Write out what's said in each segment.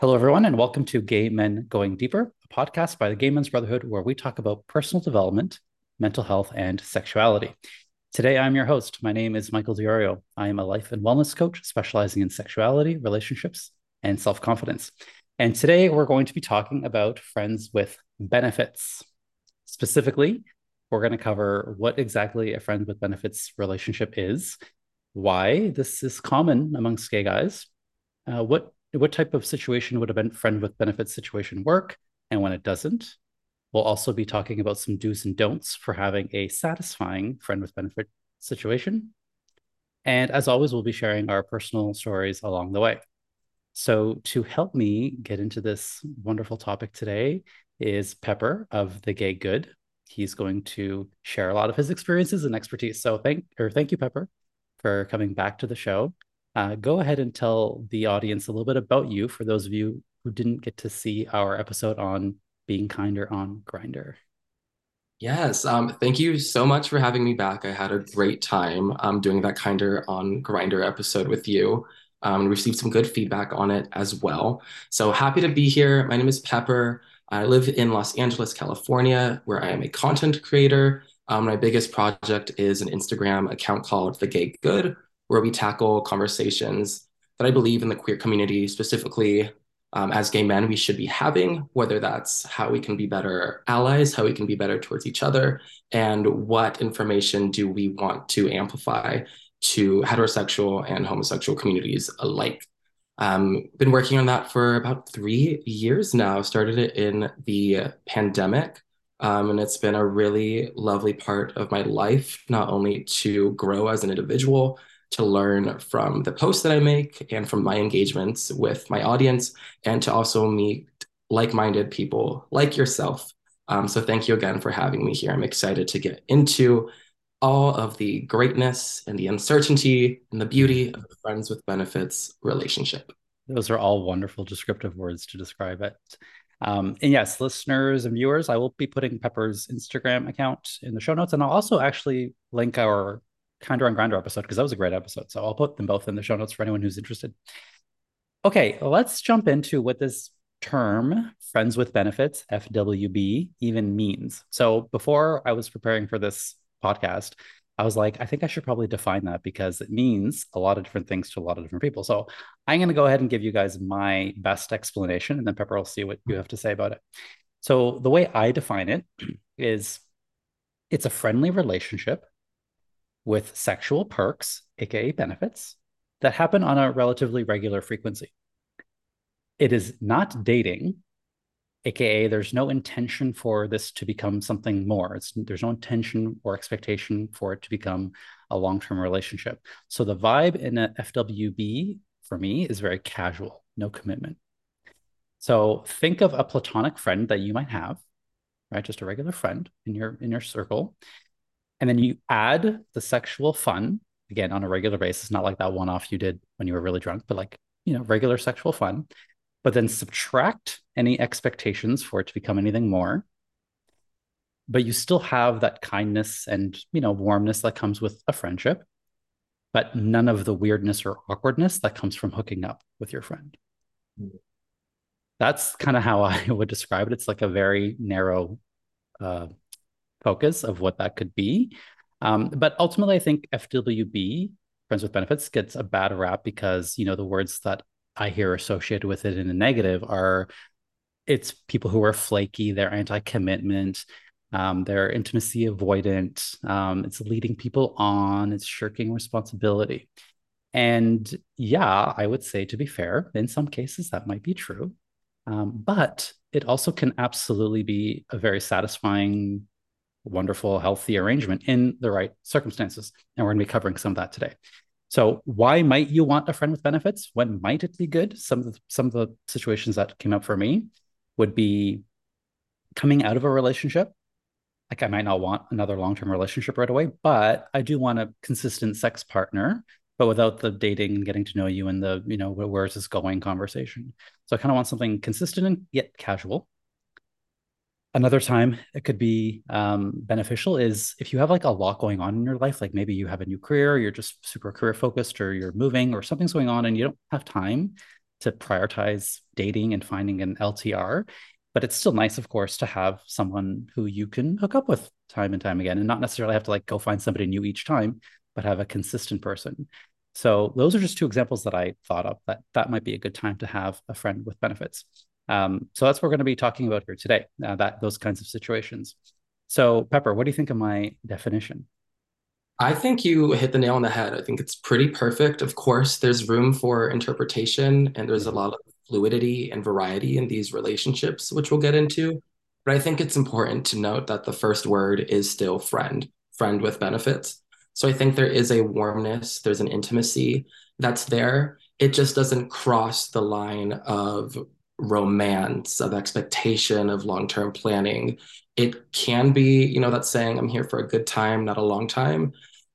Hello, everyone, and welcome to Gay Men Going Deeper, a podcast by the Gay Men's Brotherhood where we talk about personal development, mental health, and sexuality. Today, I'm your host. My name is Michael DiIorio. I am a life and wellness coach specializing in sexuality, relationships, and self confidence. And today, we're going to be talking about friends with benefits. Specifically, we're going to cover what exactly a friend with benefits relationship is, why this is common amongst gay guys, uh, what what type of situation would a friend with benefits situation work and when it doesn't. We'll also be talking about some do's and don'ts for having a satisfying friend with benefit situation. And as always, we'll be sharing our personal stories along the way. So, to help me get into this wonderful topic today is Pepper of the Gay Good. He's going to share a lot of his experiences and expertise. So, thank or thank you, Pepper, for coming back to the show uh, go ahead and tell the audience a little bit about you for those of you who didn't get to see our episode on being kinder on Grindr. Yes, um, thank you so much for having me back. I had a great time um, doing that Kinder on Grindr episode with you. Um, received some good feedback on it as well. So happy to be here. My name is Pepper. I live in Los Angeles, California, where I am a content creator. Um, my biggest project is an Instagram account called The Gay Good, where we tackle conversations that I believe in the queer community, specifically um, as gay men, we should be having, whether that's how we can be better allies, how we can be better towards each other, and what information do we want to amplify to heterosexual and homosexual communities alike. Um, been working on that for about three years now. Started it in the pandemic, um, and it's been a really lovely part of my life, not only to grow as an individual, to learn from the posts that I make and from my engagements with my audience, and to also meet like minded people like yourself. Um, so, thank you again for having me here. I'm excited to get into all of the greatness and the uncertainty and the beauty of the friends with benefits relationship. Those are all wonderful descriptive words to describe it. Um, and yes, listeners and viewers, I will be putting Pepper's Instagram account in the show notes, and I'll also actually link our Kinder on Grindr episode because that was a great episode. So I'll put them both in the show notes for anyone who's interested. Okay, let's jump into what this term friends with benefits FWB even means. So before I was preparing for this podcast, I was like, I think I should probably define that because it means a lot of different things to a lot of different people. So I'm going to go ahead and give you guys my best explanation, and then Pepper will see what you have to say about it. So the way I define it is it's a friendly relationship with sexual perks, aka benefits, that happen on a relatively regular frequency. It is not dating, aka there's no intention for this to become something more. It's, there's no intention or expectation for it to become a long-term relationship. So the vibe in a FWB for me is very casual, no commitment. So think of a platonic friend that you might have, right? Just a regular friend in your in your circle and then you add the sexual fun again on a regular basis, not like that one off you did when you were really drunk, but like, you know, regular sexual fun, but then subtract any expectations for it to become anything more. But you still have that kindness and, you know, warmness that comes with a friendship, but none of the weirdness or awkwardness that comes from hooking up with your friend. Mm-hmm. That's kind of how I would describe it. It's like a very narrow uh, focus of what that could be. Um, but ultimately, I think FWB, Friends with Benefits, gets a bad rap because, you know, the words that I hear associated with it in a negative are it's people who are flaky, they're anti commitment, um, they're intimacy avoidant, um, it's leading people on, it's shirking responsibility. And yeah, I would say, to be fair, in some cases that might be true. Um, but it also can absolutely be a very satisfying wonderful, healthy arrangement in the right circumstances. And we're going to be covering some of that today. So, why might you want a friend with benefits? When might it be good? Some of the, some of the situations that came up for me would be coming out of a relationship. Like I might not want another long-term relationship right away, but I do want a consistent sex partner, but without the dating and getting to know you and the, you know, where is this going conversation. So I kind of want something consistent and yet casual another time it could be um, beneficial is if you have like a lot going on in your life like maybe you have a new career you're just super career focused or you're moving or something's going on and you don't have time to prioritize dating and finding an LTR. But it's still nice, of course, to have someone who you can hook up with time and time again and not necessarily have to like go find somebody new each time, but have a consistent person. So those are just two examples that I thought of that that might be a good time to have a friend with benefits. Um, so that's what we're going to be talking about here today, uh, that those kinds of situations. So Pepper, what do you think of my definition? I think you hit the nail on the head. I think it's pretty perfect. Of course, there's room for interpretation and there's a lot of fluidity and variety in these relationships, which we'll get into. But I think it's important to note that the first word is still friend, friend with benefits. So I think there is a warmness, there's an intimacy that's there. It just doesn't cross the line of romance, of expectation, of long term planning. It can be, you know, that saying, I'm here for a good time, not a long time.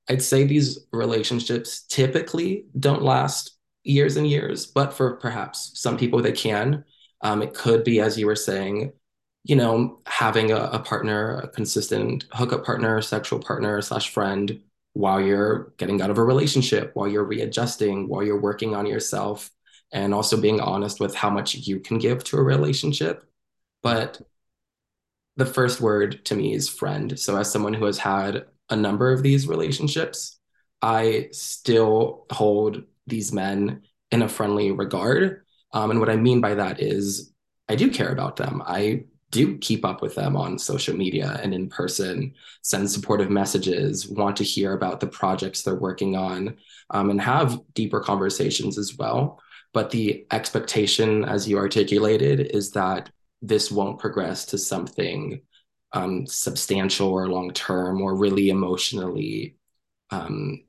I'd say these relationships typically don't last years and years, but for perhaps some people they can. Um, it could be, as you were saying, you know, having a, a partner, a consistent hookup partner, sexual partner slash friend while you're getting out of a relationship, while you're readjusting, while you're working on yourself, and also being honest with how much you can give to a relationship. But the first word to me is friend. So, as someone who has had a number of these relationships, I still hold these men in a friendly regard. Um, and what I mean by that is I do care about them. I do keep up with them on social media and in person, send supportive messages, want to hear about the projects they're working on, um, and have deeper conversations as well. But the expectation, as you articulated, is that this won't progress to something um, substantial or long term or really emotionally um,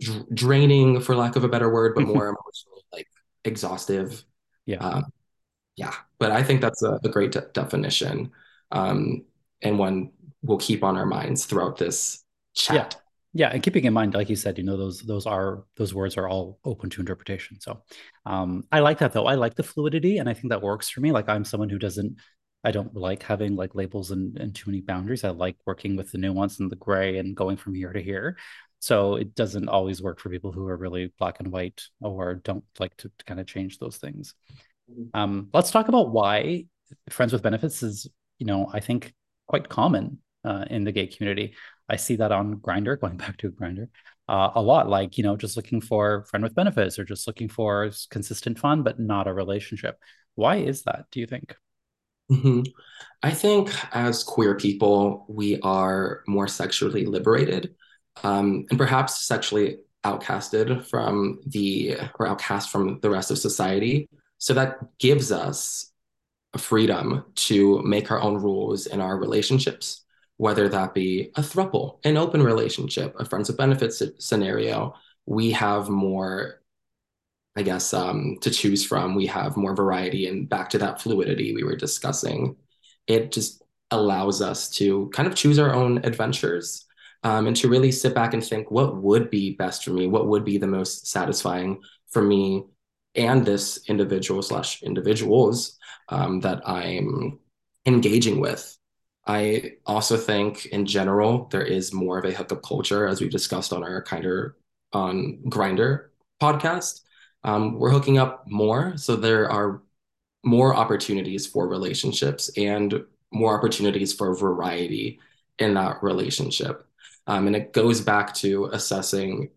dr- draining, for lack of a better word, but more emotionally like exhaustive. Yeah. Um, yeah. But I think that's a, a great de- definition um, and one we'll keep on our minds throughout this chat. Yeah. Yeah, and keeping in mind, like you said, you know those those are those words are all open to interpretation. So, um, I like that though. I like the fluidity, and I think that works for me. Like I'm someone who doesn't I don't like having like labels and, and too many boundaries. I like working with the nuance and the gray and going from here to here. So it doesn't always work for people who are really black and white or don't like to, to kind of change those things. Mm-hmm. Um, let's talk about why friends with benefits is, you know, I think quite common uh, in the gay community. I see that on Grindr, going back to Grindr, uh, a lot. Like you know, just looking for friend with benefits or just looking for consistent fun, but not a relationship. Why is that? Do you think? Mm-hmm. I think as queer people, we are more sexually liberated um, and perhaps sexually outcasted from the or outcast from the rest of society. So that gives us freedom to make our own rules in our relationships, whether that be a thruple, an open relationship, a friends with benefits scenario. We have more I guess, um, to choose from. We have more variety and back to that fluidity we were discussing. It just allows us to kind of choose our own adventures um, and to really sit back and think what would be best for me, what would be the most satisfying for me and this individual slash individuals um, that I'm engaging with. I also think in general there is more of a hookup culture, as we discussed on our Kinder on Grindr podcast um, we're hooking up more. So there are more opportunities for relationships and more opportunities for variety in that relationship. Um, and it goes back to assessing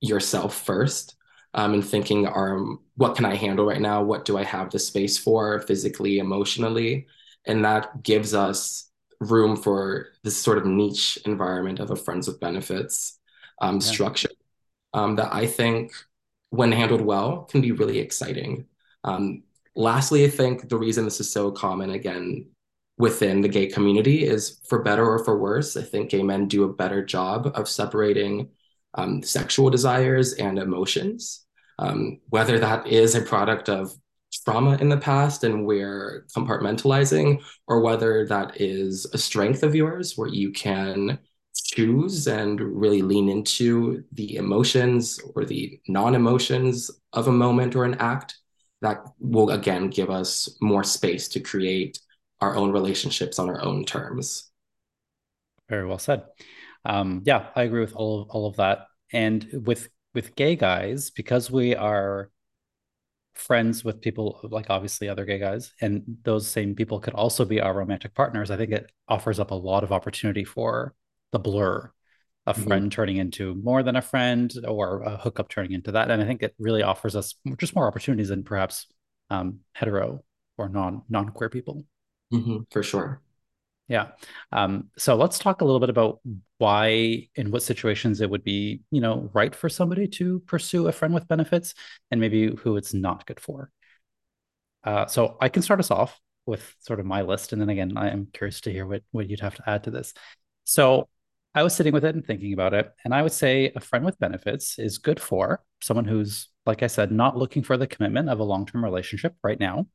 yourself first um, and thinking, um, what can I handle right now? What do I have the space for physically, emotionally? And that gives us room for this sort of niche environment of a friends with benefits um, yeah. structure um, that I think when handled well, can be really exciting. Um, lastly, I think the reason this is so common again within the gay community is for better or for worse. I think gay men do a better job of separating um, sexual desires and emotions, um, whether that is a product of trauma in the past and we're compartmentalizing, or whether that is a strength of yours where you can choose and really lean into the emotions or the non emotions of a moment or an act, that will again give us more space to create our own relationships on our own terms. Very well said. Um, yeah, I agree with all of, all of that. And with with gay guys, because we are friends with people like obviously other gay guys, and those same people could also be our romantic partners. I think it offers up a lot of opportunity for the blur, a mm-hmm. friend turning into more than a friend, or a hookup turning into that. And I think it really offers us just more opportunities than perhaps um, hetero or non non queer people. Mm-hmm, for sure. Yeah. Um, so let's talk a little bit about why, in what situations it would be, you know, right for somebody to pursue a friend with benefits, and maybe who it's not good for. Uh, so I can start us off with sort of my list, and then again, I am curious to hear what what you'd have to add to this. So I was sitting with it and thinking about it, and I would say a friend with benefits is good for someone who's, like I said, not looking for the commitment of a long term relationship right now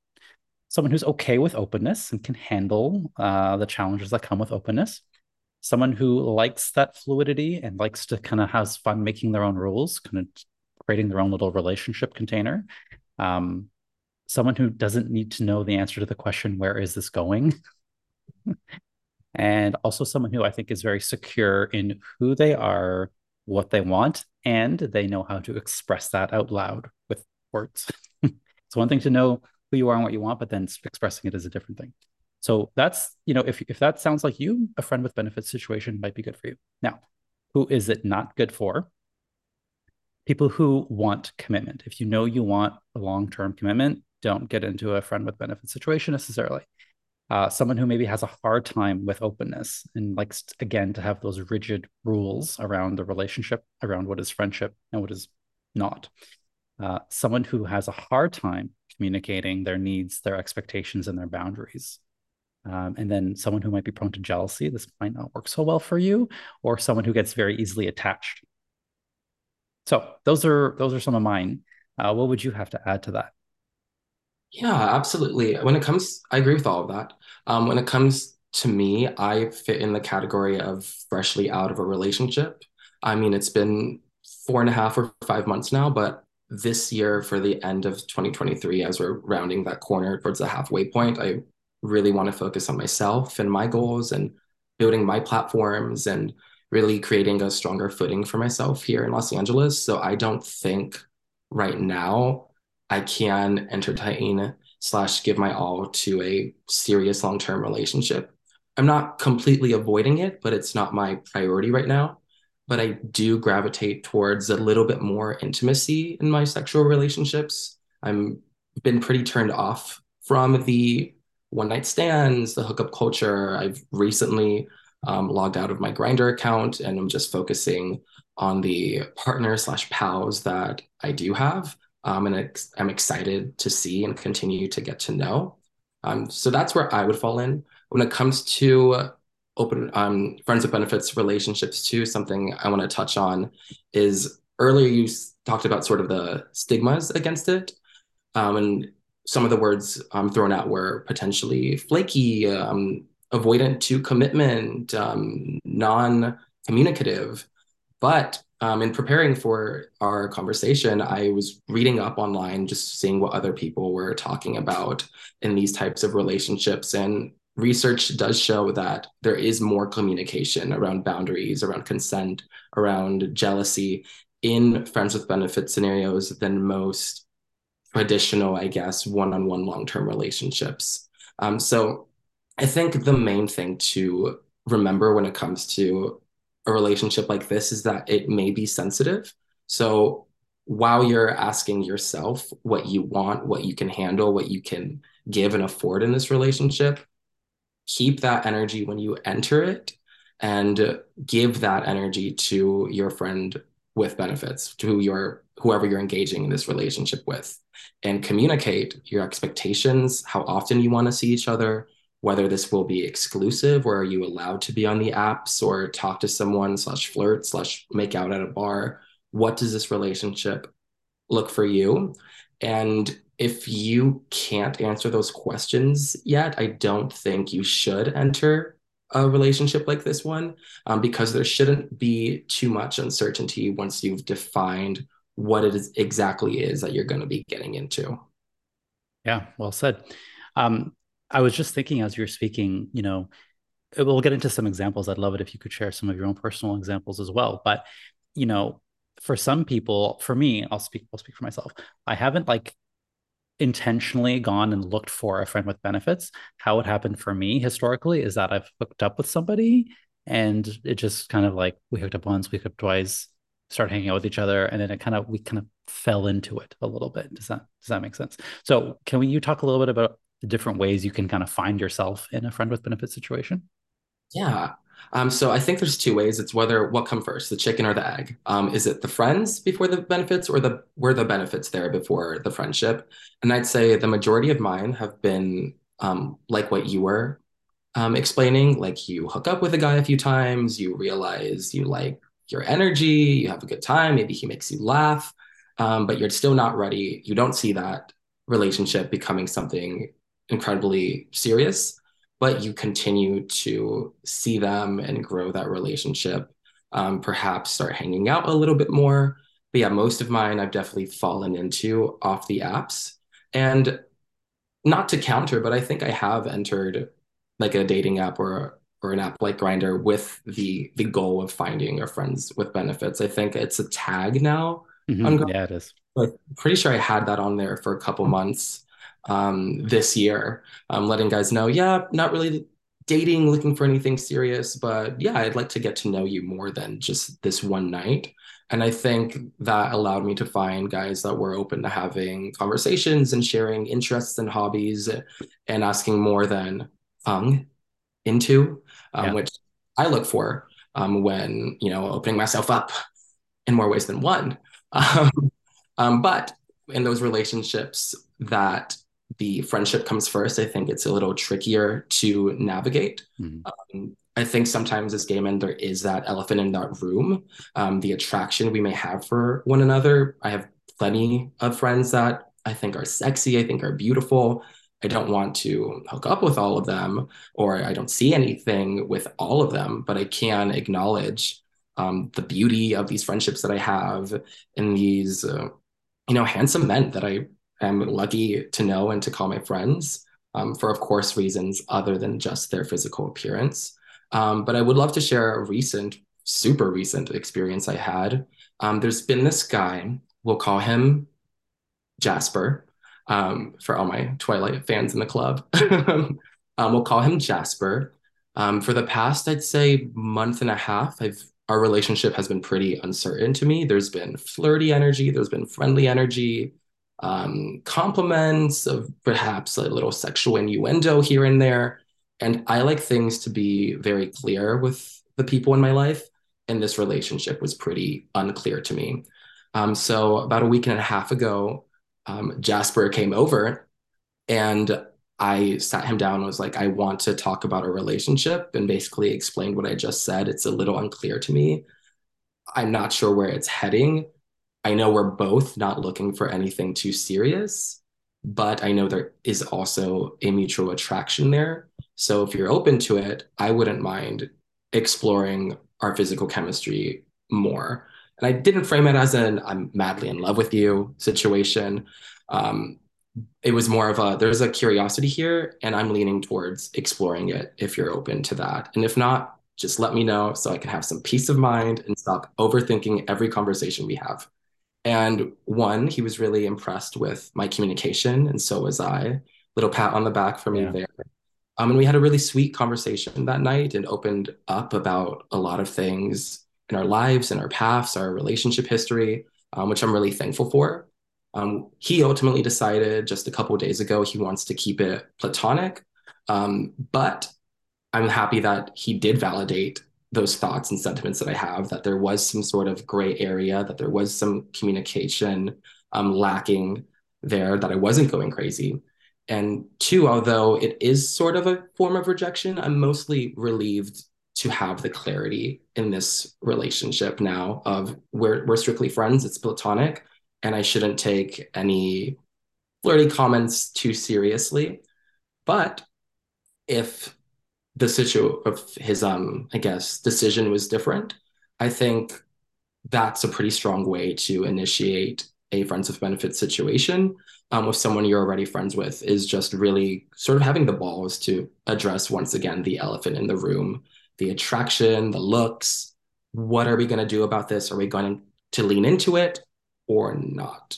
someone who's okay with openness and can handle uh, the challenges that come with openness. Someone who likes that fluidity and likes to kind of has fun making their own rules kind of creating their own little relationship container. Um, someone who doesn't need to know the answer to the question where is this going? And also someone who i think is very secure in who they are what they want and they know how to express that out loud with words. It's one thing to know who you are and what you want, but then expressing it is a different thing. So that's, you know, if, if that sounds like you, a friend with benefits situation might be good for you. Now, who is it not good for? People who want commitment. If you know you want a long term commitment, don't get into a friend with benefits situation necessarily. Uh, someone who maybe has a hard time with openness and likes, again, to have those rigid rules around the relationship, around what is friendship and what is not. Uh, someone who has a hard time communicating their needs, their expectations, and their boundaries. Um, and then someone who might be prone to jealousy, this might not work so well for you, or someone who gets very easily attached. So those are those are some of mine. Uh, what would you have to add to that? Yeah, absolutely. When it comes, I agree with all of that. Um, when it comes to me, I fit in the category of freshly out of a relationship. I mean, it's been four and a half or five months now, but this year for the end of 2023 as we're rounding that corner towards the halfway point i really want to focus on myself and my goals and building my platforms and really creating a stronger footing for myself here in los angeles. So i don't think right now i can entertain slash give my all to a serious long-term relationship. I'm not completely avoiding it but it's not my priority right now but I do gravitate towards a little bit more intimacy in my sexual relationships. I'm been pretty turned off from the one night stands, the hookup culture. I've recently um, logged out of my Grindr account and I'm just focusing on the partner slash pals that I do have. Um, and ex- I'm excited to see and continue to get to know. Um, so that's where I would fall in. When it comes to open um, friends with benefits relationships too something i want to touch on is earlier you talked about sort of the stigmas against it um, and some of the words um, thrown out were potentially flaky um, avoidant to commitment um, non-communicative. But um, in preparing for our conversation i was reading up online just seeing what other people were talking about in these types of relationships and research does show that there is more communication around boundaries, around consent, around jealousy in friends with benefit scenarios than most traditional, I guess, one on one long term relationships. Um, so I think the main thing to remember when it comes to a relationship like this is that it may be sensitive. So while you're asking yourself what you want, what you can handle, what you can give and afford in this relationship, keep that energy when you enter it and give that energy to your friend with benefits to your whoever you're engaging in this relationship with and communicate your expectations how often you want to see each other whether this will be exclusive or are you allowed to be on the apps or talk to someone slash flirt slash make out at a bar. What does this relationship look for you? And if you can't answer those questions yet, I don't think you should enter a relationship like this one um, because there shouldn't be too much uncertainty once you've defined what it is exactly is that you're going to be getting into. Yeah, well said. Um, I was just thinking as you're speaking, you know, we'll get into some examples. I'd love it if you could share some of your own personal examples as well. But, you know, for some people, for me, I'll speak, I'll speak for myself. I haven't like intentionally gone and looked for a friend with benefits. How it happened for me historically is that I've hooked up with somebody and it just kind of like we hooked up once, we hooked up twice, started hanging out with each other, and then it kind of we kind of fell into it a little bit. Does that does that make sense? So can we you talk a little bit about the different ways you can kind of find yourself in a friend with benefits situation? Yeah. Um, so I think there's two ways. It's whether what come first, the chicken or the egg. Um, is it the friends before the benefits, or the were the benefits there before the friendship? And I'd say the majority of mine have been um, like what you were um, explaining. Like you hook up with a guy a few times, you realize you like your energy, you have a good time, maybe he makes you laugh, um, but you're still not ready. You don't see that relationship becoming something incredibly serious but you continue to see them and grow that relationship. Um, perhaps start hanging out a little bit more. But yeah, most of mine I've definitely fallen into off the apps. And not to counter, but I think I have entered like a dating app or or an app like Grindr with the the goal of finding a friends with benefits. I think it's a tag now. Mm-hmm. Yeah, it is. Pretty sure I had that on there for a couple months um, this year, um, letting guys know, yeah, not really dating, looking for anything serious, but yeah, I'd like to get to know you more than just this one night. And I think that allowed me to find guys that were open to having conversations and sharing interests and hobbies and asking more than um into, um, yeah. which I look for um, when, you know, opening myself up in more ways than one. Um, um, but in those relationships that the friendship comes first, I think it's a little trickier to navigate. Mm-hmm. Um, I think sometimes as gay men, there is that elephant in that room, um, the attraction we may have for one another. I have plenty of friends that I think are sexy, I think are beautiful. I don't want to hook up with all of them, or I don't see anything with all of them, but I can acknowledge um, the beauty of these friendships that I have in these, uh, you know, handsome men that I am lucky to know and to call my friends um, for, of course, reasons other than just their physical appearance. Um, but I would love to share a recent, super recent experience I had. Um, there's been this guy, we'll call him Jasper um, for all my Twilight fans in the club. Um, we'll call him Jasper. Um, for the past, I'd say, month and a half, I've our relationship has been pretty uncertain to me. There's been flirty energy, there's been friendly energy, um, compliments of perhaps a little sexual innuendo here and there. And I like things to be very clear with the people in my life. And this relationship was pretty unclear to me. Um, so about a week and a half ago, um, Jasper came over and I sat him down and was like, I want to talk about a relationship and basically explained what I just said. It's a little unclear to me. I'm not sure where it's heading. I know we're both not looking for anything too serious, but I know there is also a mutual attraction there. So if you're open to it, I wouldn't mind exploring our physical chemistry more. And I didn't frame it as an I'm madly in love with you situation. Um, it was more of a there's a curiosity here, and I'm leaning towards exploring it if you're open to that. And if not, just let me know so I can have some peace of mind and stop overthinking every conversation we have. And one, he was really impressed with my communication, and so was I. Little pat on the back for me yeah. there. Um, and we had a really sweet conversation that night and opened up about a lot of things in our lives and our paths, our relationship history, um, which I'm really thankful for. Um, he ultimately decided just a couple days ago he wants to keep it platonic, um, but I'm happy that he did validate those thoughts and sentiments that I have, that there was some sort of gray area, that there was some communication um, lacking there, that I wasn't going crazy. And two, although it is sort of a form of rejection, I'm mostly relieved to have the clarity in this relationship now of we're, we're strictly friends, it's platonic, and I shouldn't take any flirty comments too seriously. But if the situ of his um I guess decision was different. I think that's a pretty strong way to initiate a friends with benefits situation um, with someone you're already friends with is just really sort of having the balls to address once again the elephant in the room the attraction the looks. What are we going to do about this? Are we going to lean into it or not?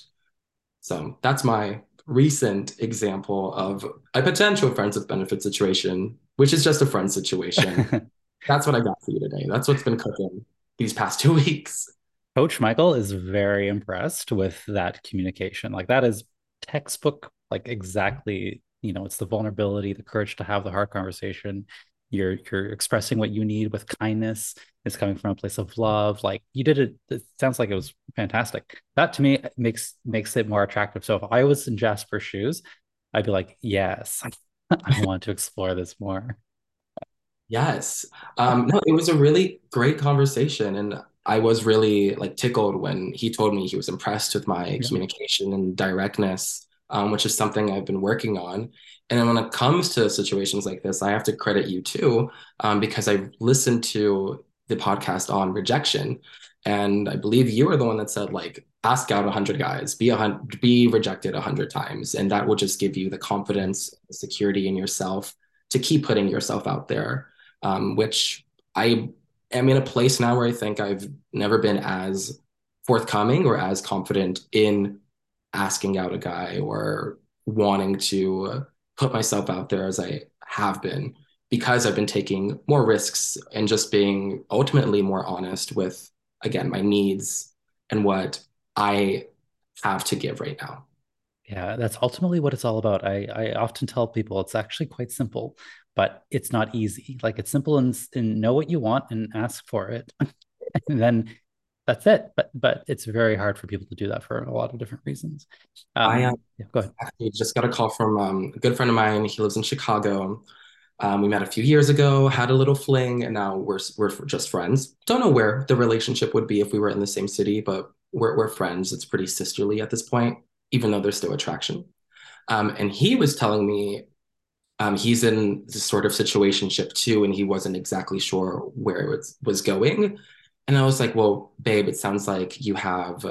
So that's my recent example of a potential friends with benefit situation, which is just a friend situation. That's what I got for you today. That's what's been cooking these past two weeks. Coach Michael is very impressed with that communication. Like that is textbook, like exactly, you know, it's the vulnerability, the courage to have the hard conversation. You're you're expressing what you need with kindness. It's coming from a place of love. Like you did it. It sounds like it was fantastic. That to me makes makes it more attractive. So if I was in Jasper's shoes, I'd be like, yes, I want to explore this more. Yes. Um, no, it was a really great conversation. And I was really like tickled when he told me he was impressed with my yeah. communication and directness, um, which is something I've been working on. And then when it comes to situations like this, I have to credit you too, um, because I listened to the podcast on rejection, and I believe you were the one that said like ask out 100 guys, be a hundred, be rejected 100 times, and that will just give you the confidence, the security in yourself to keep putting yourself out there. Um, which I am in a place now where I think I've never been as forthcoming or as confident in asking out a guy or wanting to put myself out there as I have been because I've been taking more risks and just being ultimately more honest with, again, my needs and what I have to give right now. Yeah, that's ultimately what it's all about. I, I often tell people it's actually quite simple but it's not easy. Like it's simple and, and know what you want and ask for it. and then that's it. But but it's very hard for people to do that for a lot of different reasons. Um, I uh, yeah, go ahead. Actually just got a call from um, a good friend of mine. He lives in Chicago. Um, we met a few years ago, had a little fling, and now we're we're just friends. Don't know where the relationship would be if we were in the same city, but we're we're friends. It's pretty sisterly at this point, even though there's still attraction. Um, and he was telling me um, he's in this sort of situationship too, and he wasn't exactly sure where it was, was going. And I was like, well, babe, it sounds like you have,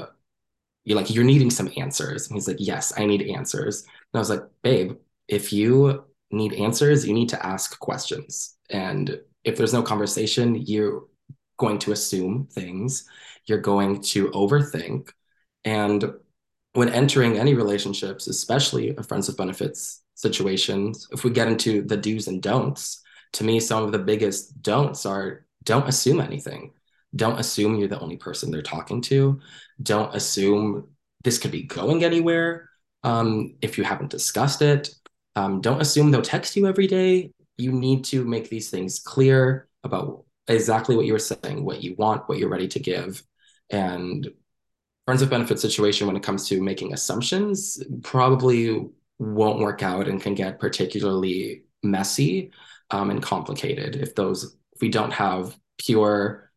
you're like, you're needing some answers. And he's like, yes, I need answers. And I was like, babe, if you need answers, you need to ask questions. And if there's no conversation, you're going to assume things, you're going to overthink. And when entering any relationships, especially a friends with benefits situations, if we get into the do's and don'ts, to me, some of the biggest don'ts are don't assume anything. Don't assume you're the only person they're talking to. Don't assume this could be going anywhere um, if you haven't discussed it. Um, don't assume they'll text you every day. You need to make these things clear about exactly what you were saying, what you want, what you're ready to give. And friends with benefit situation when it comes to making assumptions probably won't work out and can get particularly messy um, and complicated if those if we don't have pure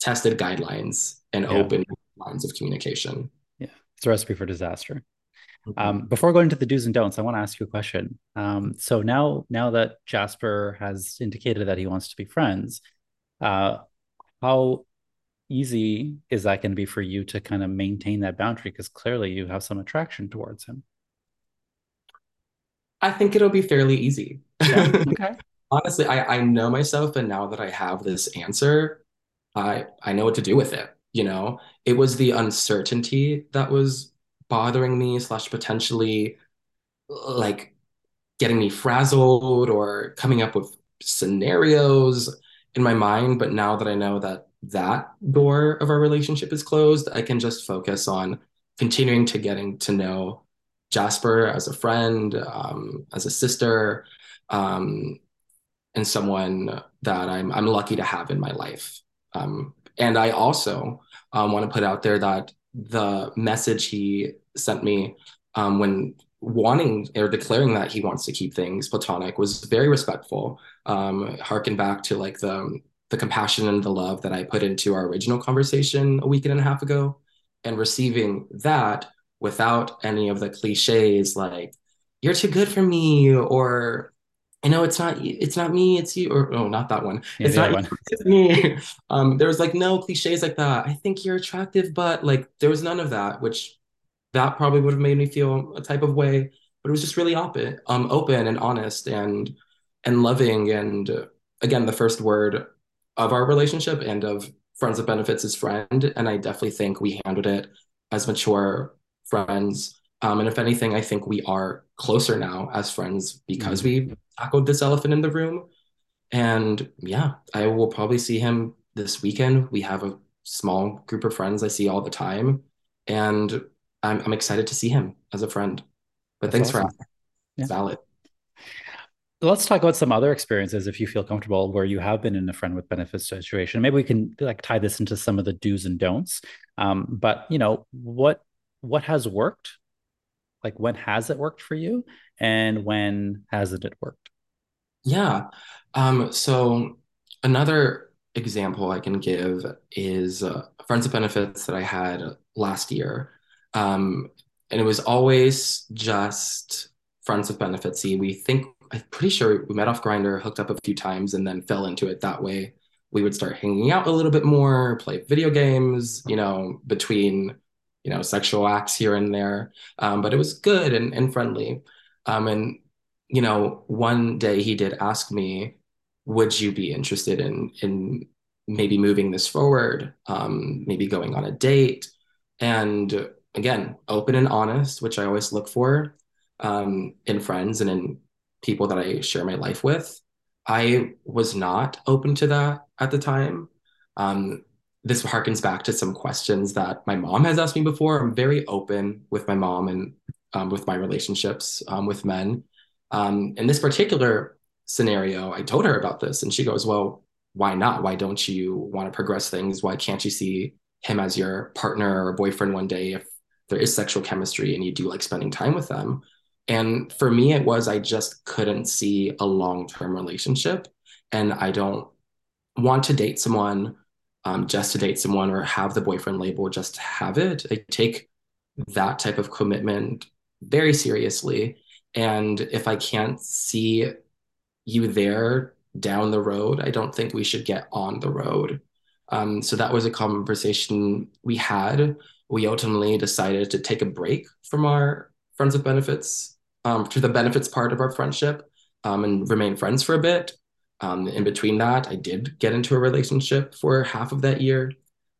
tested guidelines and yeah. open lines of communication. Yeah, it's a recipe for disaster. Mm-hmm. Um, before going to the do's and don'ts, I want to ask you a question. Um, so now, now that Jasper has indicated that he wants to be friends, uh, how easy is that going to be for you to kind of maintain that boundary? Because clearly you have some attraction towards him. I think it'll be fairly easy. Yeah. Okay. Honestly, I, I know myself, and now that I have this answer, I I know what to do with it. You know, it was the uncertainty that was bothering me, slash potentially like getting me frazzled or coming up with scenarios in my mind. But now that I know that that door of our relationship is closed, I can just focus on continuing to getting to know Jasper as a friend, um, as a sister, um, and someone that I'm I'm lucky to have in my life. Um, and I also um, want to put out there that the message he sent me um, when wanting or declaring that he wants to keep things platonic was very respectful. Um, harken back to like the the compassion and the love that I put into our original conversation a week and a half ago, and receiving that without any of the cliches like you're too good for me or you know it's not it's not me it's you or oh not that one. Yeah, it's not one. it's me. Um there was like no cliches like that. I think you're attractive but like there was none of that which that probably would have made me feel a type of way but it was just really open um open and honest and and loving and uh, again the first word of our relationship and of friends of benefits is friend and i definitely think we handled it as mature friends Um, and if anything, I think we are closer now as friends because mm-hmm. we tackled this elephant in the room. And yeah, I will probably see him this weekend. We have a small group of friends I see all the time. And I'm, I'm excited to see him as a friend. But That's thanks awesome. for asking. Yeah. It's valid. Let's talk about some other experiences if you feel comfortable where you have been in a friend with benefits situation. Maybe we can like tie this into some of the do's and don'ts. Um, but you know, what what has worked? Like when has it worked for you? And when hasn't it worked? Yeah. Um, so another example I can give is uh, friends of benefits that I had last year. Um, and it was always just friends of benefits. See, we think I'm pretty sure we met off Grindr hooked up a few times, and then fell into it that way. We would start hanging out a little bit more, play video games, you know, between you know sexual acts here and there. Um, but it was good and, and friendly. Um, and you know, one day he did ask me, "Would you be interested in in maybe moving this forward? Um, maybe going on a date?" And again, open and honest, which I always look for um, in friends and in people that I share my life with. I was not open to that at the time. Um, this harkens back to some questions that my mom has asked me before. I'm very open with my mom and um, with my relationships um, with men. Um, in this particular scenario, I told her about this, and she goes, Well, why not? Why don't you want to progress things? Why can't you see him as your partner or boyfriend one day if there is sexual chemistry and you do like spending time with them? And for me, it was I just couldn't see a long term relationship. And I don't want to date someone um, just to date someone or have the boyfriend label just to have it. I take that type of commitment very seriously. And if I can't see you there down the road, I don't think we should get on the road. Um, so that was a conversation we had. We ultimately decided to take a break from our friends of benefits um, to the benefits part of our friendship um, and remain friends for a bit. Um, in between that, I did get into a relationship for half of that year.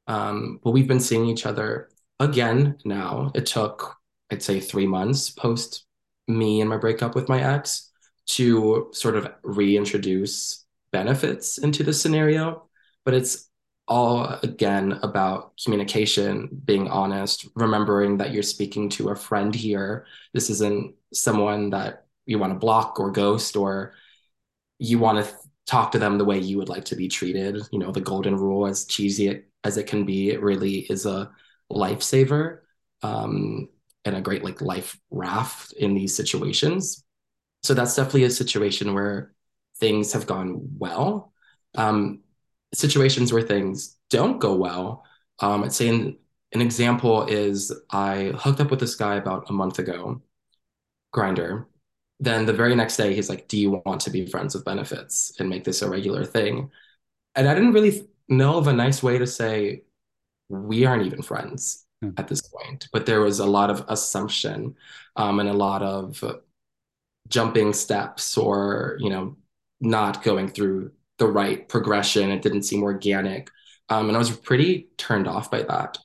Um, but we've been seeing each other again now. It took, I'd say, three months post me and my breakup with my ex to sort of reintroduce benefits into the scenario. But it's all again about communication, being honest, remembering that you're speaking to a friend here. This isn't someone that you want to block or ghost or you want to talk to them the way you would like to be treated. You know, the golden rule, as cheesy as it can be, it really is a lifesaver um, and a great like life raft in these situations. So that's definitely a situation where things have gone well. Um, situations where things don't go well, um, I'd say an, an example is I hooked up with this guy about a month ago Grindr. Then the very next day, he's like, Do you want to be friends with benefits and make this a regular thing? And I didn't really know of a nice way to say, We aren't even friends hmm. at this point. But there was a lot of assumption um, and a lot of jumping steps or, you know, not going through the right progression. It didn't seem organic. Um, and I was pretty turned off by that.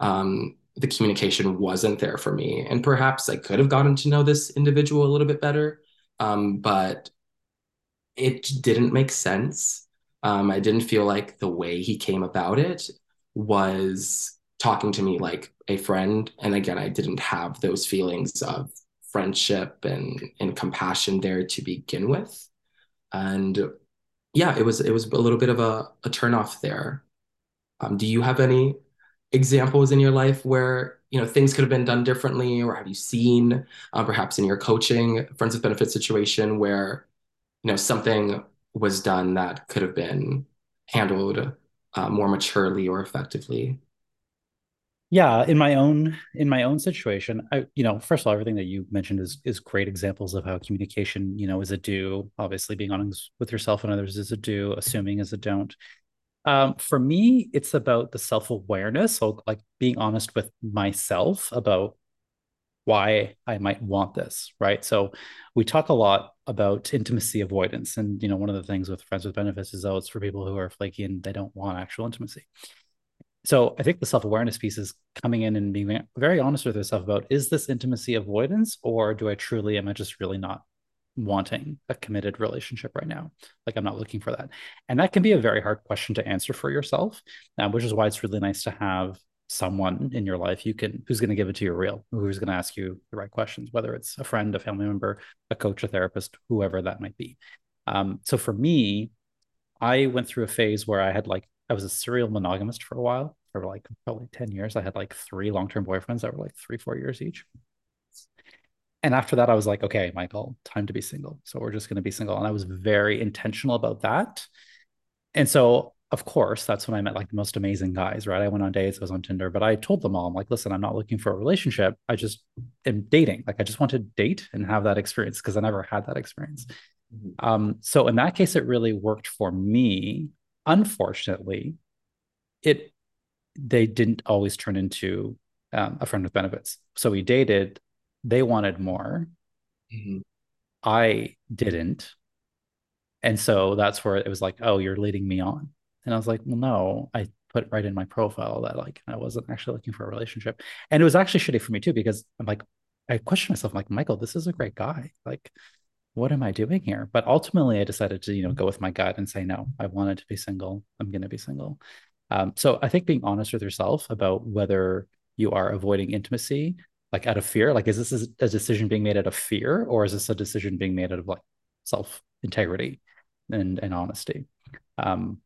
Um, the communication wasn't there for me. And perhaps I could have gotten to know this individual a little bit better, um, but it didn't make sense. Um, I didn't feel like the way he came about it was talking to me like a friend. And again, I didn't have those feelings of friendship and, and compassion there to begin with. And yeah, it was it was a little bit of a, a turnoff there. Um, do you have any examples in your life where you know things could have been done differently or have you seen uh, perhaps in your coaching friends with benefits situation where you know something was done that could have been handled uh, more maturely or effectively? Yeah in my own in my own situation i you know first of all everything that you mentioned is is great examples of how communication you know is a do. Obviously being honest with yourself and others is a do assuming is a don't um, for me, it's about the self awareness. So, like being honest with myself about why I might want this, right? So, we talk a lot about intimacy avoidance. And, you know, one of the things with Friends with Benefits is, oh, it's for people who are flaky and they don't want actual intimacy. so I think the self awareness piece is coming in and being very honest with yourself about is this intimacy avoidance or do I truly am I just really not wanting a committed relationship right now. Like I'm not looking for that. And that can be a very hard question to answer for yourself, uh, which is why it's really nice to have someone in your life you can who's going to give it to you real, who's going to ask you the right questions, whether it's a friend, a family member, a coach, a therapist, whoever that might be. Um, so for me, I went through a phase where I had like I was a serial monogamist for a while, for like probably 10 years. I had like three long-term boyfriends that were like three, four years each and after that, I was like, okay, Michael, time to be single. So we're just going to be single. And I was very intentional about that. And so, of course, that's when I met like the most amazing guys, right? I went on dates, I was on Tinder, but I told them all, I'm like, listen, I'm not looking for a relationship. I just am dating. Like, I just want to date and have that experience because I never had that experience. Mm-hmm. Um, so, in that case, it really worked for me. Unfortunately, it they didn't always turn into um, a friend with benefits. So we dated they wanted more. Mm-hmm. I didn't. And so that's where it was like, oh, you're leading me on. And I was like, well, no, I put right in my profile that like I wasn't actually looking for a relationship. And it was actually shitty for me too, because I'm like, I questioned myself, I'm like, Michael, this is a great guy. Like, what am I doing here? But ultimately I decided to, you know, go with my gut and say, no, I wanted to be single. I'm going to be single. Um, so I think being honest with yourself about whether you are avoiding intimacy like out of fear? Like is this is a decision being made out of fear or is this a decision being made out of like self integrity and and honesty? Um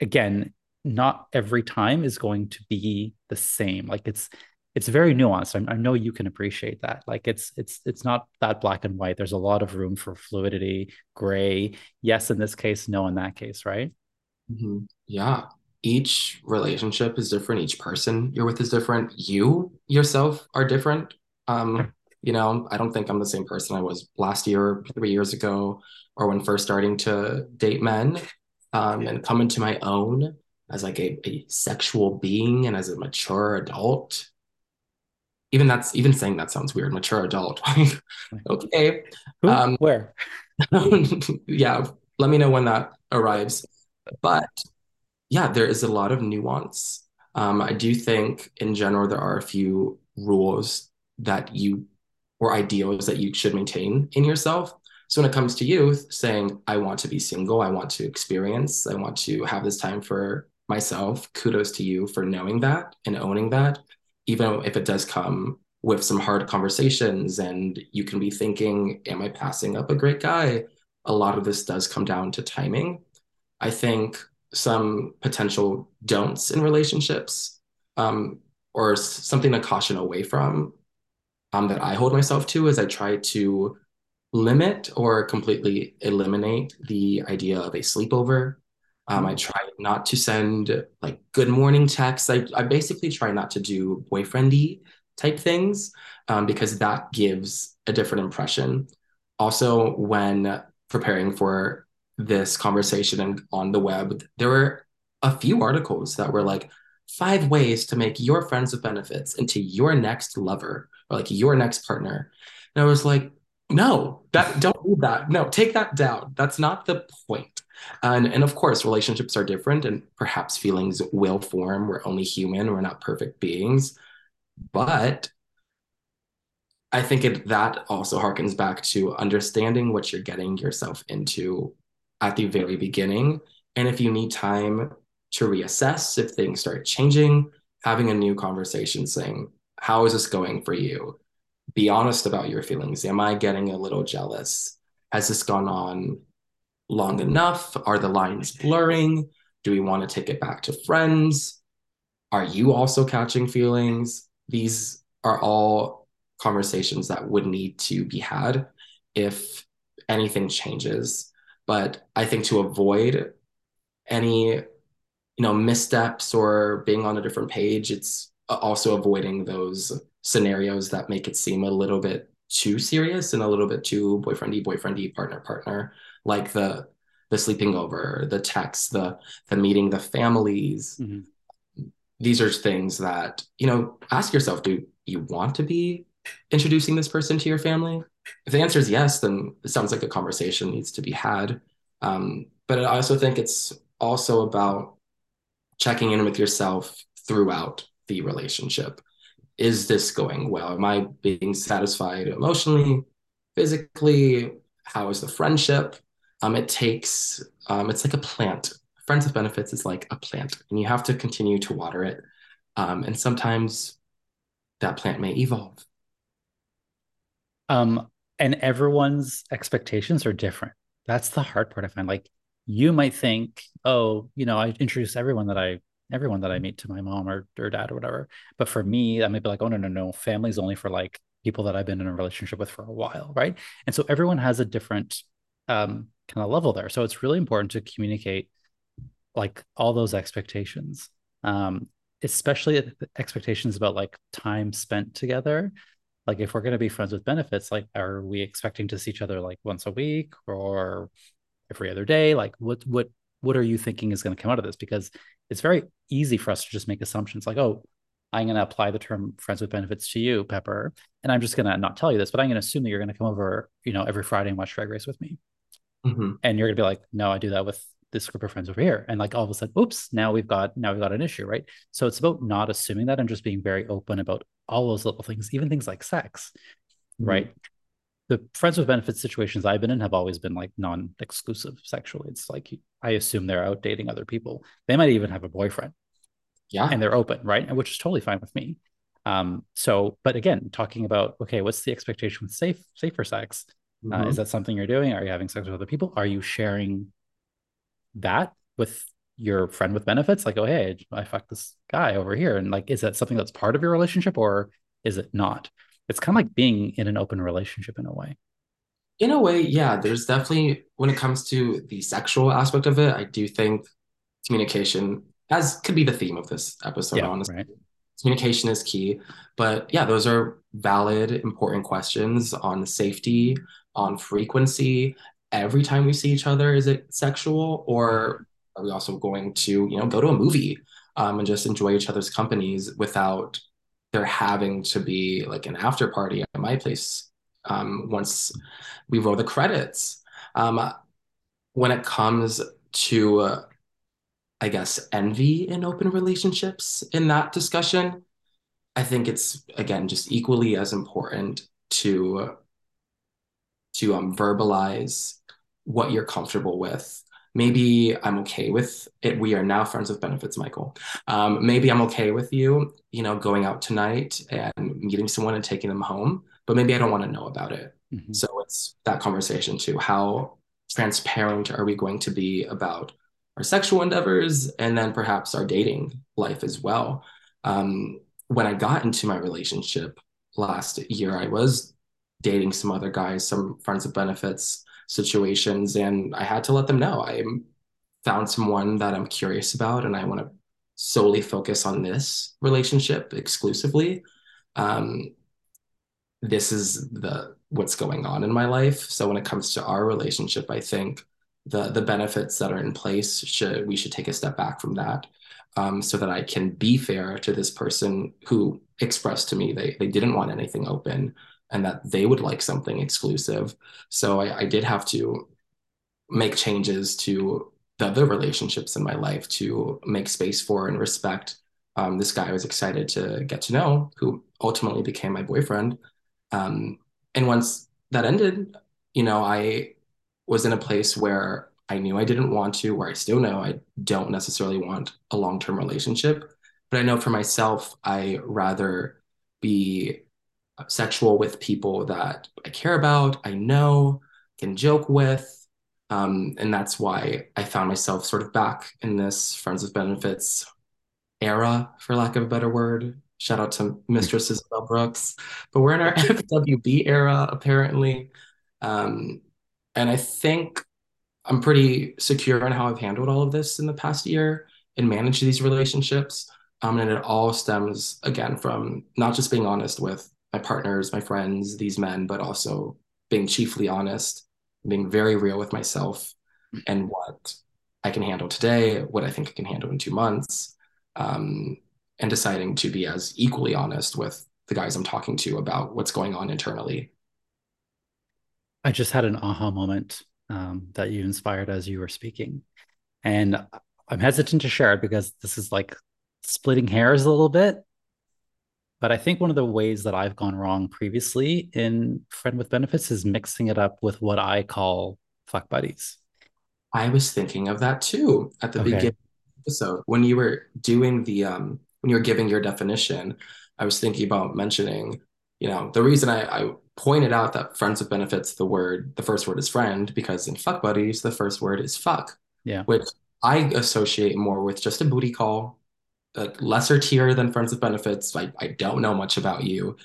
again not every time is going to be the same. Like it's it's very nuanced. I, I know you can appreciate that. Like it's it's it's not that black and white. There's a lot of room for fluidity gray yes in this case no in that case right? Mm-hmm. yeah each relationship is different each person you're with is different you yourself are different. Um you know i don't think i'm the same person i was last year three years ago or when first starting to date men um and come into my own as like a, a sexual being and as a mature adult. Even that's even saying that sounds weird mature adult. Okay Who? um where? yeah let me know when that arrives. But yeah, there is a lot of nuance. Um, I do think in general there are a few rules that you or ideals that you should maintain in yourself. So when it comes to youth, saying I want to be single, I want to experience, I want to have this time for myself. Kudos to you for knowing that and owning that, even if it does come with some hard conversations and you can be thinking, am I passing up a great guy? A lot of this does come down to timing. I think some potential don'ts in relationships um, or something to caution away from um, that I hold myself to is I try to limit or completely eliminate the idea of a sleepover. Um, I try not to send like good morning texts. I, I basically try not to do boyfriendy type things um, because that gives a different impression. Also, when preparing for this conversation on the web, there were a few articles that were like five ways to make your friends with benefits into your next lover or like your next partner. And I was like, no, that don't do that. No, take that down. That's not the point. And and of course, relationships are different, and perhaps feelings will form. We're only human. We're not perfect beings, but I think it, that also harkens back to understanding what you're getting yourself into at the very beginning. And if you need time to reassess, if things start changing, having a new conversation saying, How is this going for you? Be honest about your feelings. Am I getting a little jealous? Has this gone on long enough? Are the lines blurring? Do we want to take it back to friends? Are you also catching feelings? These are all conversations that would need to be had if anything changes. But I think to avoid any, you know, missteps or being on a different page, it's also avoiding those scenarios that make it seem a little bit too serious and a little bit too boyfriendy, boyfriendy, partner, partner, like the the sleeping over, the text, the the meeting the families. Mm-hmm. These are things that, you know, ask yourself, do you want to be introducing this person to your family? If the answer is yes, then it sounds like a conversation needs to be had. Um, but I also think it's also about checking in with yourself throughout the relationship. Is this going well? Am I being satisfied emotionally, physically? How is the friendship? Um, it takes, um, it's like a plant. Friends with benefits is like a plant, and you have to continue to water it. Um, and sometimes that plant may evolve. Um, and everyone's expectations are different. That's the hard part I find. Like you might think, oh, you know, I introduce everyone that I everyone that I meet to my mom or, or dad or whatever. But for me, I might be like, oh no, no, no, family's only for like people that I've been in a relationship with for a while, right? And so everyone has a different um, kind of level there. So it's really important to communicate like all those expectations, um, especially expectations about like time spent together. Like if we're going to be friends with benefits, like are we expecting to see each other like once a week or every other day? Like what what what are you thinking is going to come out of this? Because it's very easy for us to just make assumptions like, oh, I'm going to apply the term friends with benefits to you, Pepper. And I'm just going to not tell you this, but I'm going to assume that you're going to come over, you know, every Friday and watch Drag Race with me. Mm-hmm. And you're going to be like, no, I do that with this group of friends over here. And like all of a sudden, oops, now we've got, now we've got an issue, right? So it's about not assuming that and just being very open about all those little things, even things like sex, mm-hmm. right? the friends with benefits situations I've been in have always been like non-exclusive sexually. It's like I assume they're out dating other people. They might even have a boyfriend. Yeah. And they're open, right? Which is totally fine with me. Um, so, but again, talking about okay, what's the expectation with safe safer sex? Uh, mm-hmm. Uh, is that something you're doing? Are you having sex with other people? Are you sharing that with your friend with benefits? Like, oh hey, I fucked this guy over here, and like, is that something that's part of your relationship or is it not? it's kind of like being in an open relationship in a way. In a way, yeah. There's definitely when it comes to the sexual aspect of it, I do think communication, as could be the theme of this episode, yeah, honestly. Right. Communication is key. But yeah, those are valid, important questions on safety, on frequency. Every time we see each other, is it sexual? Or are we also going to, you know, go to a movie um, and just enjoy each other's companies without there having to be like an after party at my place um, once we roll the credits. Um, when it comes to, uh, I guess, envy in open relationships in that discussion, I think it's again just equally as important to to um, verbalize what you're comfortable with maybe I'm okay with it. We are now friends with benefits, Michael. Um, maybe I'm okay with you, you know, going out tonight and meeting someone and taking them home, but maybe I don't want to know about it. Mm-hmm. So it's that conversation too. How transparent are we going to be about our sexual endeavors and then perhaps our dating life as well? Um, when I got into my relationship last year, I was dating some other guys, some friends of benefits situations and I had to let them know I found someone that I'm curious about and I want to solely focus on this relationship exclusively. Um, this is the what's going on in my life. So when it comes to our relationship, I think the the benefits that are in place should we should take a step back from that. Um, so that I can be fair to this person who expressed to me they they didn't want anything open and that they would like something exclusive. So I, I did have to make changes to the other relationships in my life to make space for and respect um, this guy I was excited to get to know, who ultimately became my boyfriend. Um, and once that ended, you know, I was in a place where I knew I didn't want to, where I still know I don't necessarily want a long term relationship. But I know for myself, I rather be sexual with people that I care about, I know, can joke with. Um, and that's why I found myself sort of back in this friends with benefits era, for lack of a better word. Shout out to Mistress Isabelle Brooks. But we're in our FWB era, apparently. Um, and I think I'm pretty secure in how I've handled all of this in the past year and managed these relationships. Um, and it all stems again from not just being honest with my partners, my friends, these men, but also being chiefly honest, being very real with myself and what I can handle today, what I think I can handle in two months, um, and deciding to be as equally honest with the guys I'm talking to about what's going on internally. I just had an aha moment um, that you inspired as you were speaking. And I'm hesitant to share it because this is like splitting hairs a little bit. But I think one of the ways that I've gone wrong previously in Friend with Benefits is mixing it up with what I call fuck buddies. I was thinking of that too at the Okay. beginning of the episode when you were doing the um when you were giving your definition. I was thinking about mentioning, you know, the reason I, I pointed out that friends with benefits, the word, the first word is friend, because in fuck buddies, the first word is fuck, Yeah. which I associate more with just a booty call, like lesser tier than friends with benefits. I, I don't know much about you.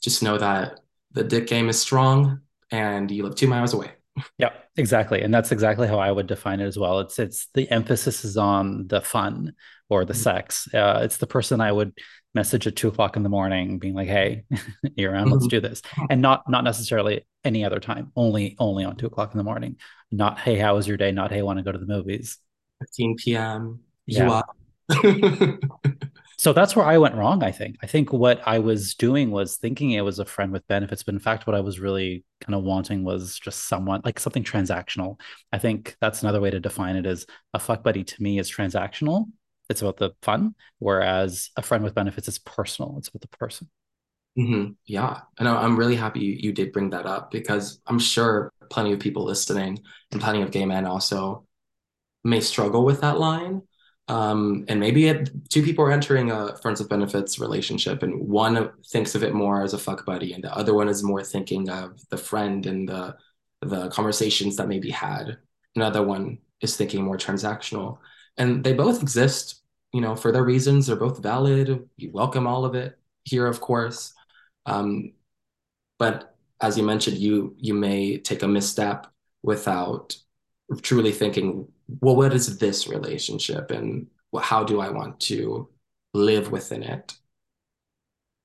Just know that the dick game is strong and you live two miles away. Yeah, exactly. And that's exactly how I would define it as well. It's it's the emphasis is on the fun or the sex. Uh, it's the person I would message at two o'clock in the morning, being like, "Hey, you're around, let's Mhm. do this," and not not necessarily any other time. Only only on two o'clock in the morning. Not, "Hey, how was your day?" Not, "Hey, want to go to the movies." 15 p.m. You Yeah. up? So that's where I went wrong, I think. I think what I was doing was thinking it was a friend with benefits, but in fact, what I was really kind of wanting was just someone like something transactional. I think that's another way to define it is a fuck buddy to me is transactional. It's about the fun, whereas a friend with benefits is personal. It's about the person. hmm Yeah, and I'm really happy you, you did bring that up because I'm sure plenty of people listening and plenty of gay men also may struggle with that line. Um, and maybe it, two people are entering a friends with benefits relationship, and one thinks of it more as a fuck buddy, and the other one is more thinking of the friend and the the conversations that may be had. Another one is thinking more transactional, and they both exist, you know, for their reasons. They're both valid. You welcome all of it here, of course. Um, but as you mentioned, you you may take a misstep without truly thinking, well, what is this relationship and how do I want to live within it?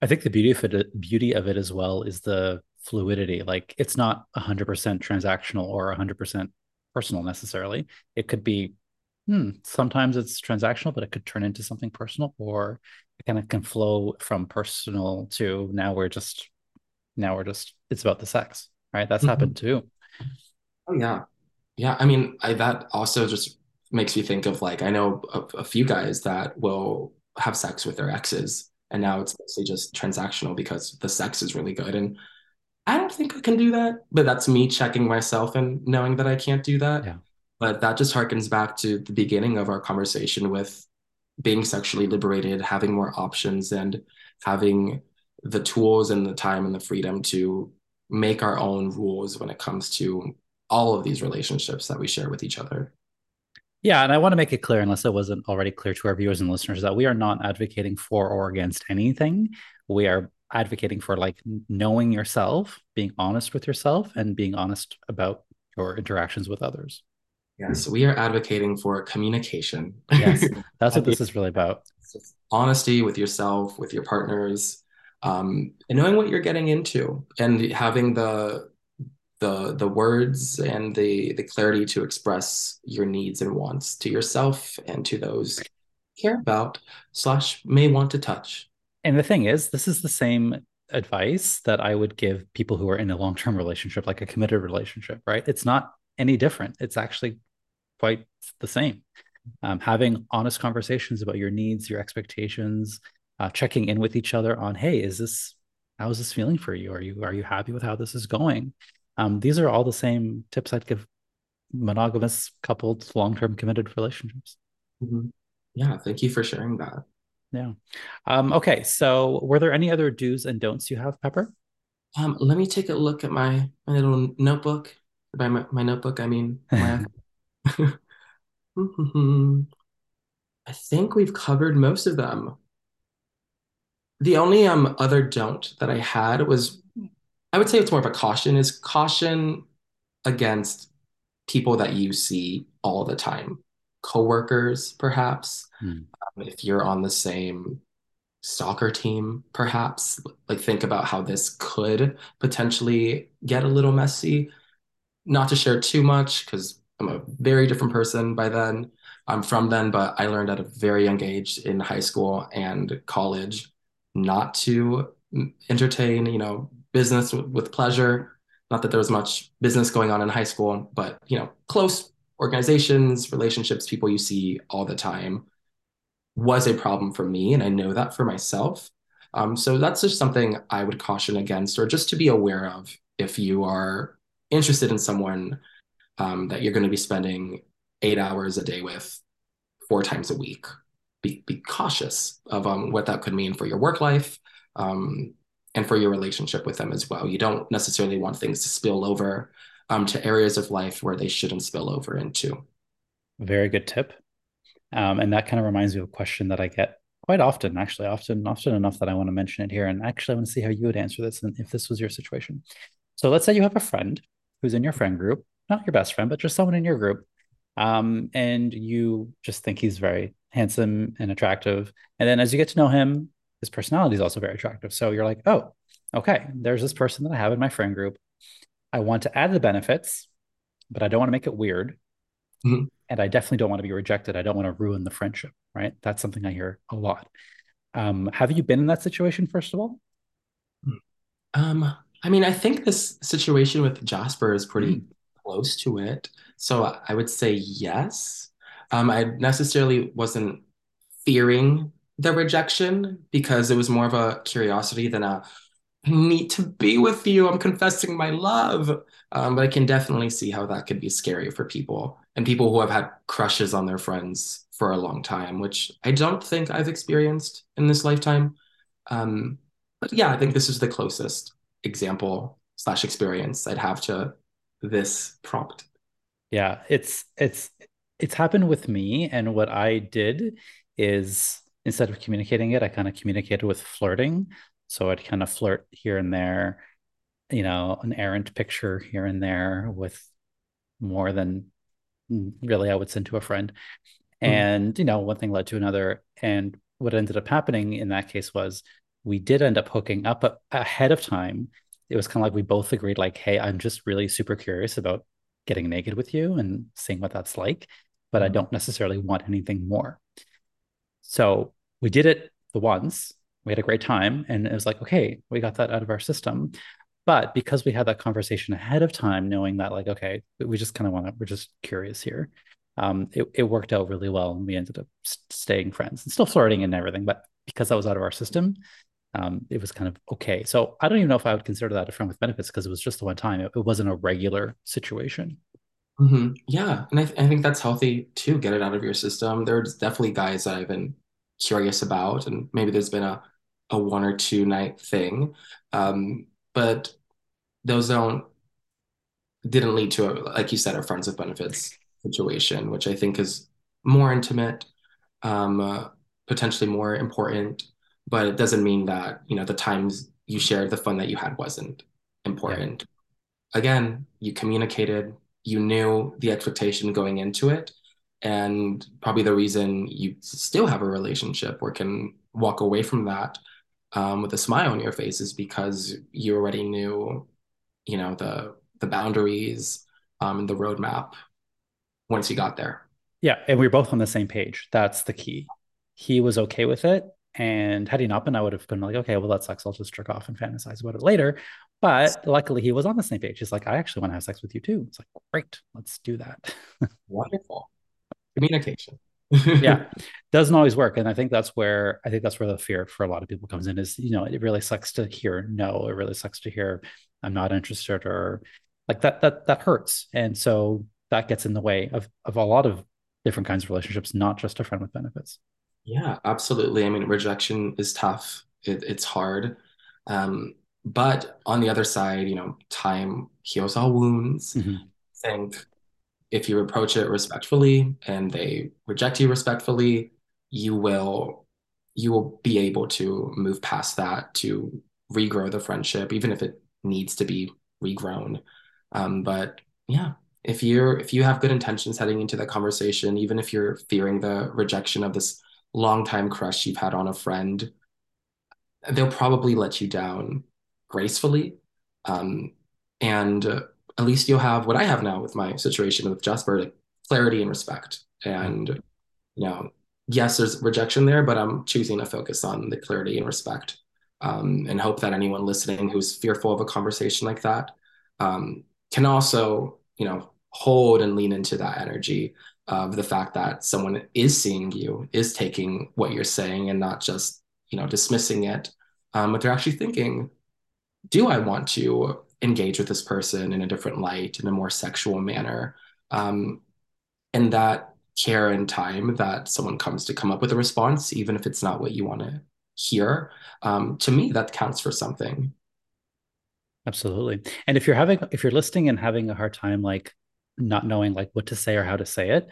I think the beauty of it, beauty of it as well is the fluidity. Like it's not 100% transactional or 100% personal necessarily. It could be, hmm, sometimes it's transactional, but it could turn into something personal, or it kind of can flow from personal to now we're just, now we're just, it's about the sex, right? That's Mhm. happened too. Oh yeah. Yeah, I mean, I that also just makes me think of like I know a, a few guys that will have sex with their exes and now it's mostly just transactional because the sex is really good and I don't think I can do that, but that's me checking myself and knowing that I can't do that. Yeah. But that just harkens back to the beginning of our conversation with being sexually liberated, having more options, and having the tools and the time and the freedom to make our own rules when it comes to all of these relationships that we share with each other. Yeah, and I want to make it clear, unless it wasn't already clear to our viewers and listeners, that we are not advocating for or against anything. We are advocating for like knowing yourself, being honest with yourself, and being honest about your interactions with others. Yes, we are advocating for communication. Yes, that's what this is really about. Honesty with yourself, with your partners, um, and knowing what you're getting into, and having the the the words and the the clarity to express your needs and wants to yourself and to those you care about slash may want to touch. And the thing is, this is the same advice that I would give people who are in a long term relationship, like a committed relationship, right? It's not any different. It's actually quite the same. Um, having honest conversations about your needs, your expectations, uh, checking in with each other on, hey, is this how is this feeling for you? Are you are you happy with how this is going? Um, these are all the same tips I'd give monogamous coupled long term committed relationships. Mhm. Yeah, thank you for sharing that. Yeah. Um, okay. So, were there any other do's and don'ts you have, Pepper? Um, let me take a look at my, my little notebook. By my, my notebook, I mean my. I think we've covered most of them. The only um other don't that I had was, I would say it's more of a caution, is caution against people that you see all the time. Coworkers, perhaps. Hmm. Um, if you're on the same soccer team, perhaps. Like think about how this could potentially get a little messy. Not to share too much, because I'm a very different person by then. I'm from then, but I learned at a very young age in high school and college not to mm, entertain, you know, business with, pleasure. Not that there was much business going on in high school, but you know, close organizations, relationships, people you see all the time. was a problem for me, and I know that for myself. Um, so that's just something I would caution against, or just to be aware of if you are interested in someone um, that you're going to be spending eight hours a day with four times a week. Be, be cautious of um, what that could mean for your work life um, and for your relationship with them as well. You don't necessarily want things to spill over um, to areas of life where they shouldn't spill over into. Very good tip. Um, and that kind of reminds me of a question that I get quite often, actually, often, often enough that I want to mention it here. And actually, I want to see how you would answer this and if this was your situation. So let's say you have a friend who's in your friend group, not your best friend, but just someone in your group. Um, and you just think he's very handsome and attractive. And then as you get to know him, his personality is also very attractive. So you're like, oh, okay, there's this person that I have in my friend group. I want to add the benefits, but I don't want to make it weird. Mm-hmm. And I definitely don't want to be rejected. I don't want to ruin the friendship, right? That's something I hear a lot. Um, have you been in that situation, first of all? Um, I mean, I think this situation with Jasper is pretty mm. close to it. So I would say yes. Um, I necessarily wasn't fearing the rejection because it was more of a curiosity than a need to be with you. I'm confessing my love. Um, but I can definitely see how that could be scary for people and people who have had crushes on their friends for a long time, which I don't think I've experienced in this lifetime. Um, but yeah, I think this is the closest example slash experience I'd have to this prompt. Yeah, it's it's it's happened with me, and what I did is instead of communicating it, I kind of communicated with flirting. So I'd kind of flirt here and there, you know, an errant picture here and there with more than really I would send to a friend. Mm. And, you know, one thing led to another. And what ended up happening in that case was we did end up hooking up ahead of time. It was kind of like we both agreed, like, hey, I'm just really super curious about getting naked with you and seeing what that's like, but I mm-hmm. don't necessarily want anything more. So we did it the once. We had a great time, and it was like, okay, we got that out of our system. But because we had that conversation ahead of time, knowing that, like, okay, we just kind of want to, we're just curious here. Um, it, it worked out really well, and we ended up staying friends and still flirting and everything. But because that was out of our system, um, it was kind of okay. So I don't even know if I would consider that a friend with benefits because it was just the one time. It, it wasn't a regular situation. Mm-hmm. Yeah, and I, th- I think that's healthy too. Get it out of your system. There's definitely guys that I've been curious about, and maybe there's been a a one or two night thing, um, but those don't didn't lead to a, like you said a friends with benefits situation, which I think is more intimate, um, uh, potentially more important. But it doesn't mean that you know the times you shared the fun that you had wasn't important. Yeah. again you communicated you knew the expectation going into it and probably the reason you still have a relationship or can walk away from that um, with a smile on your face is because you already knew you know the the boundaries um, and the roadmap once you got there yeah and we are both on the same page that's the key he was okay with it and had he not been, I would have been like, okay, well, that sucks. I'll just jerk off and fantasize about it later. But luckily, he was on the same page. He's like, I actually want to have sex with you too. It's like, great, let's do that. Wonderful communication. yeah, doesn't always work, and I think that's where I think that's where the fear for a lot of people comes in. Is you know, it really sucks to hear no. It really sucks to hear I'm not interested, or like that. That that hurts, and so that gets in the way of of a lot of different kinds of relationships, not just a friend with benefits. Yeah, absolutely. I mean, rejection is tough. It, it's hard. Um, but on the other side, you know, time heals all wounds. Mm-hmm. I think if you approach it respectfully and they reject you respectfully, you will you will be able to move past that to regrow the friendship, even if it needs to be regrown. Um, but yeah, if you're if you have good intentions heading into that conversation, even if you're fearing the rejection of this longtime crush you've had on a friend, they'll probably let you down gracefully. Um, and at least you'll have what I have now with my situation with Jasper, like clarity and respect. And, you know, yes, there's rejection there, but I'm choosing to focus on the clarity and respect um, and hope that anyone listening who's fearful of a conversation like that um, can also, you know, hold and lean into that energy of the fact that someone is seeing you, is taking what you're saying and not just, you know, dismissing it, um, but they're actually thinking, do I want to engage with this person in a different light, in a more sexual manner? Um, and that care and time that someone comes to come up with a response, even if it's not what you want to hear, um, to me, that counts for something. Absolutely. And if you're having, if you're listening and having a hard time, like not knowing like what to say or how to say it,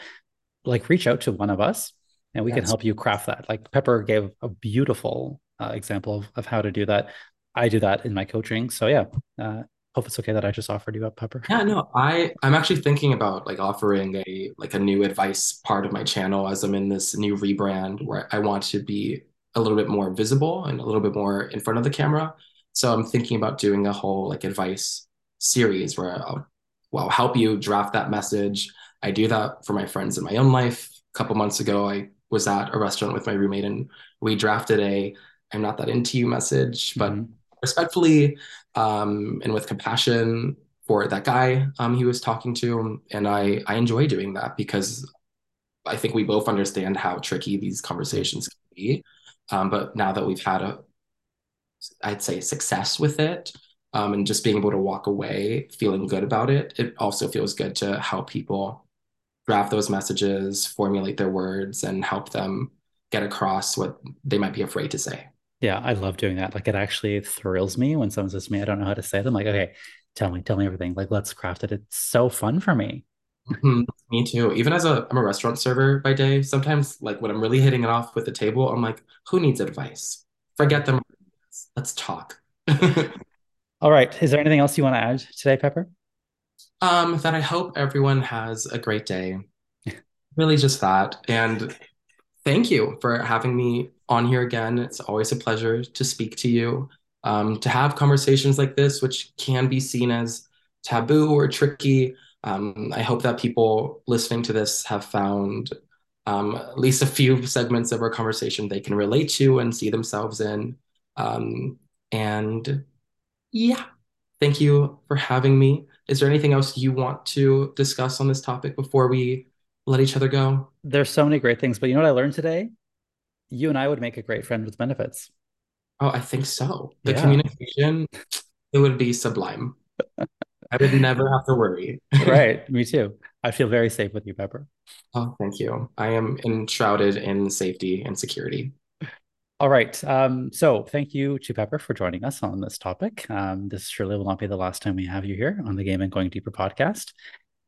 like reach out to one of us and we yes. can help you craft that. Like Pepper gave a beautiful uh, example of, of how to do that. I do that in my coaching. So yeah, uh, hope it's okay that I just offered you up, Pepper. Yeah, no, I I'm actually thinking about like offering a like a new advice part of my channel as I'm in this new rebrand where I want to be a little bit more visible and a little bit more in front of the camera. So I'm thinking about doing a whole like advice series where I'll, well, help you draft that message. I do that for my friends in my own life. A couple months ago, I was at a restaurant with my roommate and we drafted a I'm not that into you message, but mm-hmm. Respectfully um, and with compassion for that guy um, he was talking to. And I, I enjoy doing that because I think we both understand how tricky these conversations can be. Um, but now that we've had a I'd say success with it. Um, and just being able to walk away feeling good about it, it also feels good to help people draft those messages, formulate their words, and help them get across what they might be afraid to say. Yeah, I love doing that. Like it actually thrills me when someone says to me, I don't know how to say it. I'm like, okay, tell me, tell me everything. Like, let's craft it. It's so fun for me. Mm-hmm. Me too. Even as a I'm a restaurant server by day, sometimes like when I'm really hitting it off with the table, I'm like, who needs advice? Forget them let's talk. All right. Is there anything else you want to add today, Pepper? Um, that I hope everyone has a great day. really just that. And thank you for having me on here again. It's always a pleasure to speak to you. Um, to have conversations like this, which can be seen as taboo or tricky. Um, I hope that people listening to this have found um, at least a few segments of our conversation they can relate to and see themselves in. Um, and yeah, thank you for having me. Is there anything else you want to discuss on this topic before we let each other go? There's so many great things, but you know what I learned today? You and I would make a great friend with benefits. Oh, I think so. The yeah. communication, it would be sublime. I would never have to worry. right. Me too. I feel very safe with you, Pepper. Oh, thank you. I am enshrouded in safety and security. All right. Um, so thank you to Pepper for joining us on this topic. Um, this surely will not be the last time we have you here on the Gay Men Going Deeper podcast.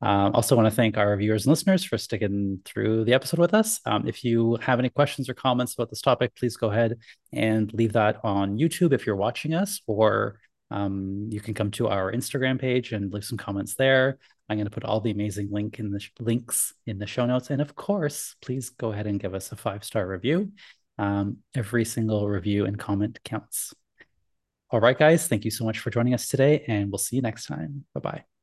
Um, also, want to thank our viewers and listeners for sticking through the episode with us. Um, if you have any questions or comments about this topic, please go ahead and leave that on YouTube if you're watching us, or um, you can come to our Instagram page and leave some comments there. I'm going to put all the amazing link in the sh- links in the show notes, and of course, please go ahead and give us a five star review. Um, every single review and comment counts. All right, guys, thank you so much for joining us today, and we'll see you next time. Bye bye.